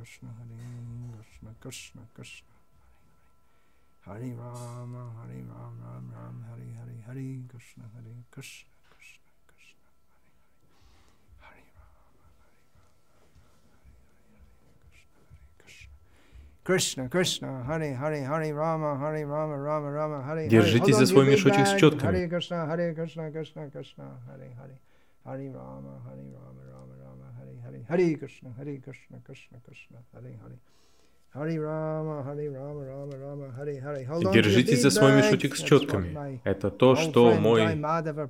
Krishna, Hare Krishna, Krishna Krishna, Hare Rama, Hare Ram, Ram Ram, Hare Hare, Hare Krishna, Hare Krishna, Krishna Krishna, Hare Hare Rama, Hare Krishna, Krishna, Hare Hare, Hare Rama, Hare Rama, Rama Rama, Hare Hare. Держитесь за свой мешочек с Hare четками. Krishna, Hare Krishna, Krishna Krishna, Hare Hare. Hare Rama, Hare Rama, Rama Rama, Hare Hare. Krishna, Hare Krishna, Krishna Krishna, Hare Hare. Hare Rama, Hare Rama, Rama Rama, Hare Hare. Держитесь за свой мешочек с четками. Это то, что мой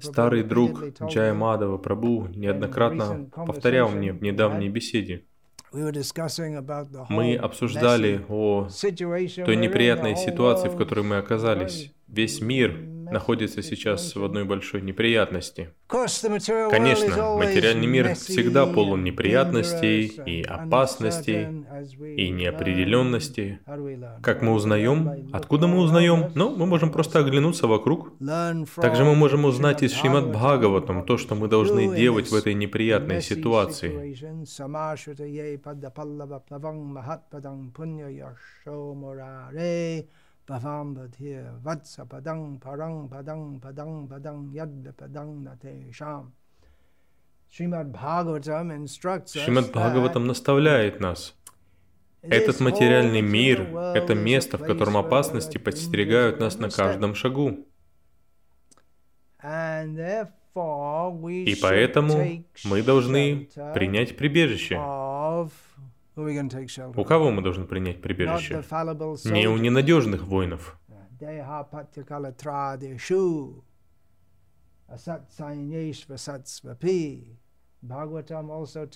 старый друг me. Мадава Прабу неоднократно повторял мне в недавней беседе. Мы обсуждали о той неприятной ситуации, в которой мы оказались. Весь мир находится сейчас в одной большой неприятности. Конечно, материальный мир всегда полон неприятностей и опасностей и неопределенности. Как мы узнаем? Откуда мы узнаем? Ну, мы можем просто оглянуться вокруг. Также мы можем узнать из Шримад Бхагаватам то, что мы должны делать в этой неприятной ситуации. murare bhavam badhir vatsa padang parang padang padang padang yadda padang nate sham. Srimad Bhagavatam instructs us Шримад Бхагаватам наставляет нас. Этот материальный мир это место, в котором опасности подстерегают нас на каждом шагу. И поэтому мы должны принять прибежище. У кого мы должны принять прибежище? Не у ненадежных воинов.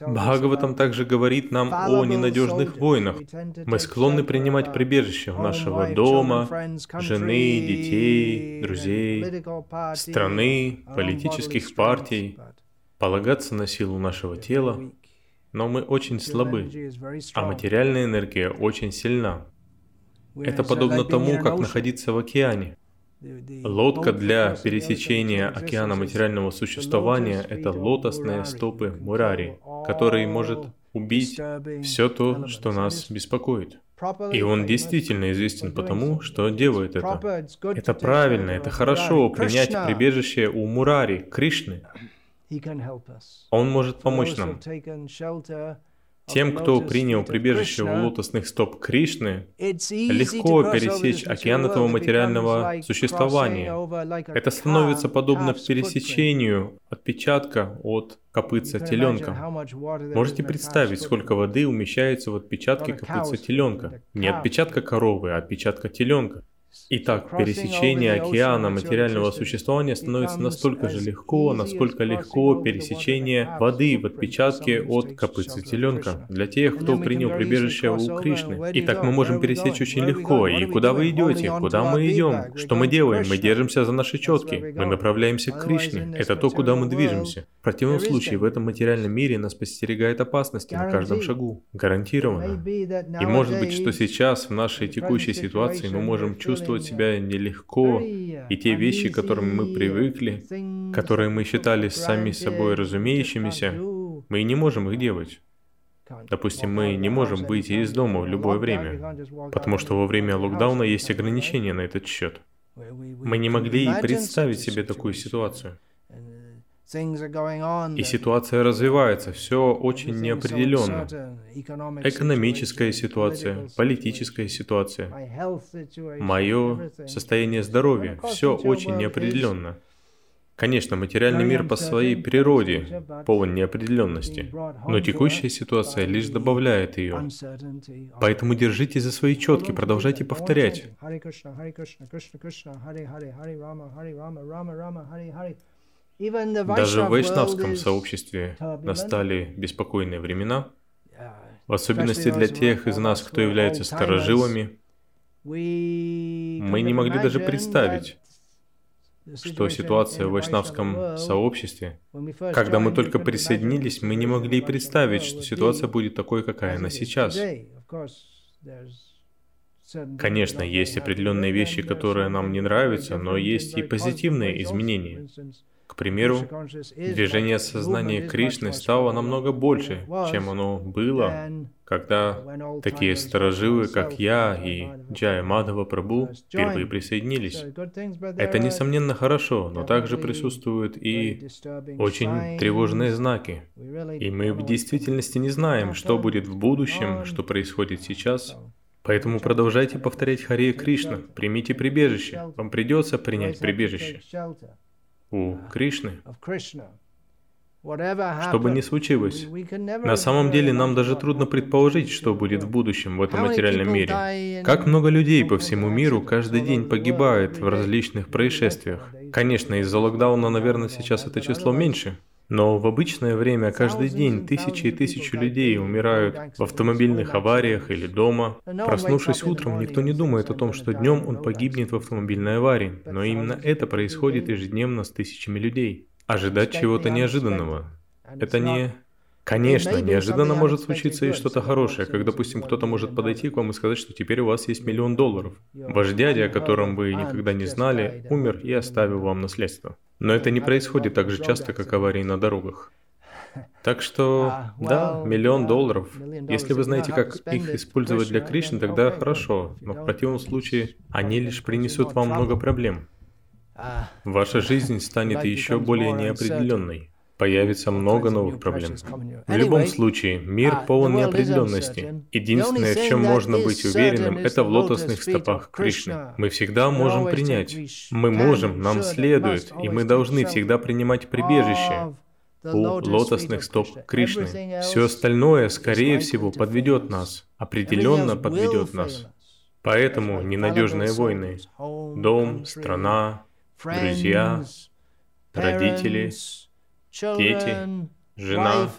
Бхагаватам также говорит нам о ненадежных to Мы склонны принимать прибежище у нашего дома, жены, детей, друзей, страны, политических партий, полагаться на силу нашего тела. Но мы очень слабы, а материальная энергия очень сильна. Это подобно тому, как находиться в океане. Лодка для пересечения океана материального существования – это лотосные стопы Мурари, который может убить все то, что нас беспокоит. И он действительно известен потому, что делает это. Это правильно, это хорошо принять прибежище у Мурари, Кришны. Он может помочь нам. Тем, кто принял прибежище Krishna, лотосных стоп Кришны, легко пересечь океан этого материального существования. это становится подобно пересечению отпечатка от копытца теленка. Можете представить, сколько воды умещается в отпечатке копытца теленка. Не отпечатка коровы, а отпечатка теленка. Итак, пересечение океана материального существования становится настолько же легко, насколько легко пересечение воды в отпечатке от копытца теленка для тех, кто принял прибежище у Кришны. over. Where do И you так go? мы можем пересечь очень легко. И куда вы идете? Куда мы идем? Что мы делаем? Мы держимся за наши четки. Мы направляемся к Кришне. Это то, куда мы движемся. В противном случае в этом материальном мире нас подстерегает опасности на каждом шагу. Гарантированно. И может быть, что сейчас в нашей текущей ситуации мы можем чувствовать себя нелегко, и те вещи, к которым мы привыкли, которые мы считали сами собой разумеющимися, мы не можем их делать. Допустим, мы не можем выйти из дома в любое время, потому что во время локдауна есть ограничения на этот счет. Мы не могли и представить себе такую ситуацию. И ситуация развивается, все очень неопределенно. Экономическая ситуация, политическая ситуация, мое состояние здоровья, все очень неопределенно. Конечно, материальный мир по своей природе полон неопределенности, но текущая ситуация лишь добавляет ее. Поэтому держите за свои четки, продолжайте повторять. Даже в вайшнавском сообществе настали беспокойные времена, в особенности для тех из нас, кто является старожилами. Мы не могли даже представить, что ситуация в вайшнавском сообществе, когда мы только присоединились, мы не могли представить, что ситуация будет такой, какая она сейчас. Конечно, есть определенные вещи, которые нам не нравятся, но есть и позитивные изменения. К примеру, движение сознания Кришны стало намного больше, чем оно было, когда такие старожилы, как я и Джая Мадхава Прабу, впервые присоединились. Это, несомненно, хорошо, но также присутствуют и очень тревожные знаки. И мы в действительности не знаем, что будет в будущем, что происходит сейчас. Поэтому продолжайте повторять Харе Кришна, примите прибежище. Вам придется принять прибежище у Кришны. Что бы ни случилось, на самом деле нам даже трудно предположить, что будет в будущем в этом материальном мире. Как много людей по всему миру каждый день погибает в различных происшествиях. Конечно, из-за локдауна, наверное, сейчас это число меньше, но в обычное время каждый день тысячи и тысячи людей умирают в автомобильных авариях или дома. Проснувшись утром, никто не думает о том, что днем он погибнет в автомобильной аварии, но именно это происходит ежедневно с тысячами людей. Ожидать чего-то неожиданного. Это не... Конечно, неожиданно может случиться и что-то хорошее, как, допустим, кто-то может подойти к вам и сказать, что теперь у вас есть миллион долларов. Ваш дядя, о котором вы никогда не знали, умер и оставил вам наследство. Но это не происходит так же часто, как аварии на дорогах. Так что, да, миллион долларов. Если вы знаете, как их использовать для Кришны, тогда хорошо, но в противном случае они лишь принесут вам много проблем. Ваша жизнь станет еще более неопределенной. Появится много новых проблем. В любом случае, мир полон неопределенности. Единственное, в чем можно быть уверенным, это в лотосных стопах Кришны. Мы всегда можем принять. Мы можем, нам следует, и мы должны всегда принимать прибежище у лотосных стоп Кришны. Все остальное, скорее всего, подведет нас, определенно подведет нас. Поэтому ненадежные войны, дом, страна, друзья, родители, дети, жена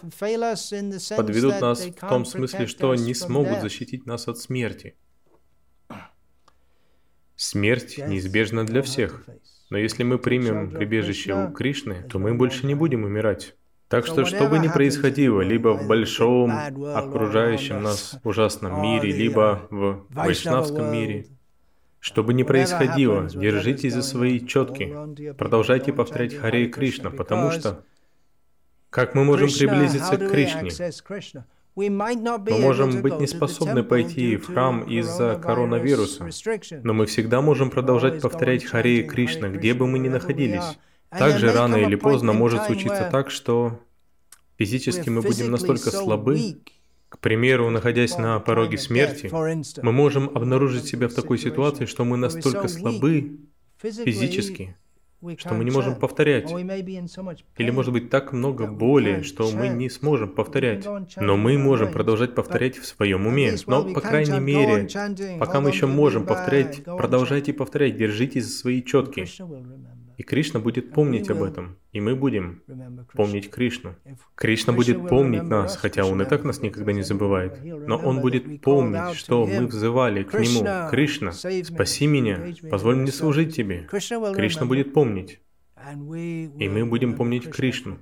подведут нас в том смысле, что не смогут защитить нас от смерти. Смерть неизбежна для всех. Но если мы примем прибежище у Кришны, то мы больше не будем умирать. Так что, что бы ни происходило, либо в большом, окружающем нас ужасном мире, либо в вайшнавском мире, что бы ни происходило, держитесь за свои четки. Продолжайте повторять Харе Кришна, потому что как мы можем приблизиться к Кришне? Мы можем быть не способны пойти в храм из-за коронавируса, но мы всегда можем продолжать повторять Харе Кришна, где бы мы ни находились. Также рано или поздно может случиться так, что физически мы будем настолько слабы, к примеру, находясь на пороге смерти, мы можем обнаружить себя в такой ситуации, что мы настолько слабы физически, что мы не можем повторять. Или может быть так много боли, что мы не сможем повторять. Но мы можем продолжать повторять в своем уме. Но, по крайней мере, пока мы еще можем повторять, продолжайте повторять, держитесь за свои четки. И Кришна будет помнить об этом, и мы будем помнить Кришну. Кришна будет помнить нас, хотя Он и так нас никогда не забывает. Но Он будет помнить, что мы взывали к Нему. Кришна, спаси меня, позволь мне служить Тебе. Кришна будет помнить. И мы будем помнить Кришну.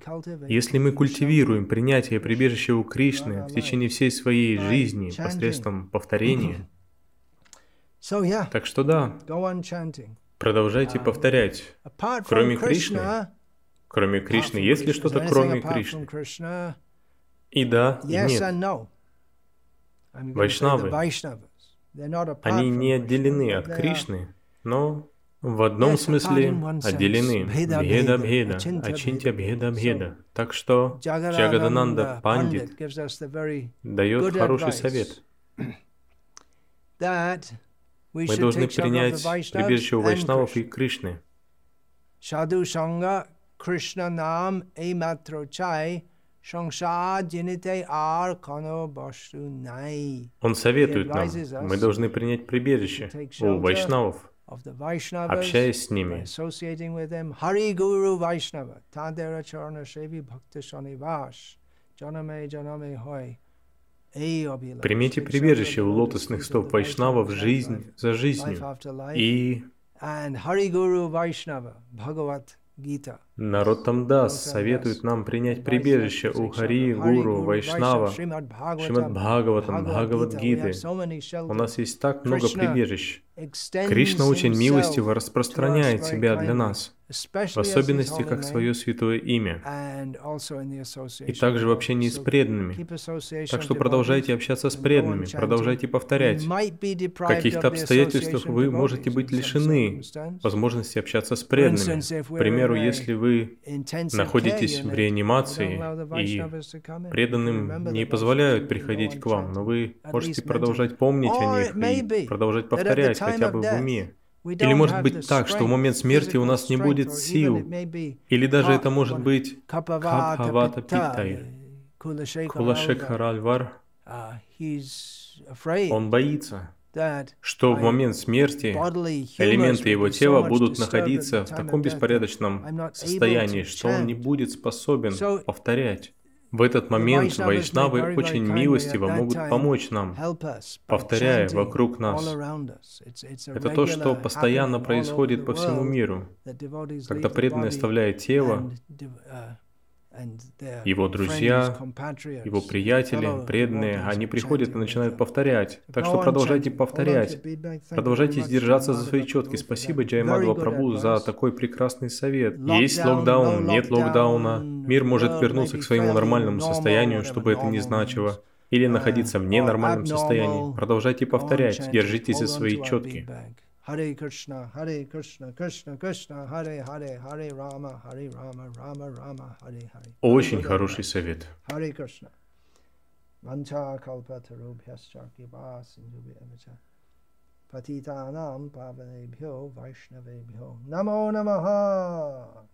Если мы культивируем принятие прибежища у Кришны в течение всей своей жизни посредством повторения, так что да, Продолжайте повторять. Кроме Кришны, кроме Кришны, есть ли что-то кроме Кришны? И да, и нет. Вайшнавы, они не отделены от Кришны, но в одном смысле отделены. Бхеда Бхеда, Ачинтя Бхеда Бхеда. Так что Джагадананда Пандит дает хороший совет. Мы должны принять прибежище у Вайшнавов и Кришны. Саду Санга Кришна нам эй матро чай он советует нам, мы должны принять прибежище у вайшнавов, общаясь с ними. Примите прибежище у лотосных стоп вайшнавов жизнь за жизнью. И Народ Тамдас советует нам принять прибежище у Хари, Гуру, Вайшнава, Шримад Бхагаватам, Бхагавадгиты. У нас есть так много прибежищ. Кришна очень милостиво распространяет себя для нас в особенности как свое святое имя, и также в общении с преданными. Так что продолжайте общаться с преданными, продолжайте повторять. В каких-то обстоятельствах вы можете быть лишены возможности общаться с преданными. К примеру, если вы находитесь в реанимации, и преданным не позволяют приходить к вам, но вы можете продолжать помнить о них и продолжать повторять хотя бы в уме. Или может быть так, что в момент смерти у нас не будет сил. Или даже это может быть Кабхавата Питтай, Кулашекхаральвар. Он боится, что в момент смерти элементы его тела будут находиться в таком беспорядочном состоянии, что он не будет способен повторять. В этот момент вайшнавы очень милостиво могут помочь нам, повторяя вокруг нас. Это то, что постоянно происходит по всему миру, когда преданный оставляет тело, его друзья, его приятели, преданные, они приходят и начинают повторять. Так что продолжайте повторять. Продолжайте держаться за свои четки. Спасибо, Джаймадва Прабу, за такой прекрасный совет. Есть локдаун, нет локдауна. Мир может вернуться к своему нормальному состоянию, чтобы это не значило. Или находиться в ненормальном состоянии. Продолжайте повторять. Держитесь за свои четки. Hare Krishna, Hare Krishna, Krishna Krishna, Hare Hare, Hare Rama, Hare Rama, Rama Rama, Hare Hare. Очень хороший совет. Hare Krishna. Vancha kalpa tarubhyascha kiba sindhubi evacha. Patitanam pavanebhyo vaishnavebhyo. Namo namaha.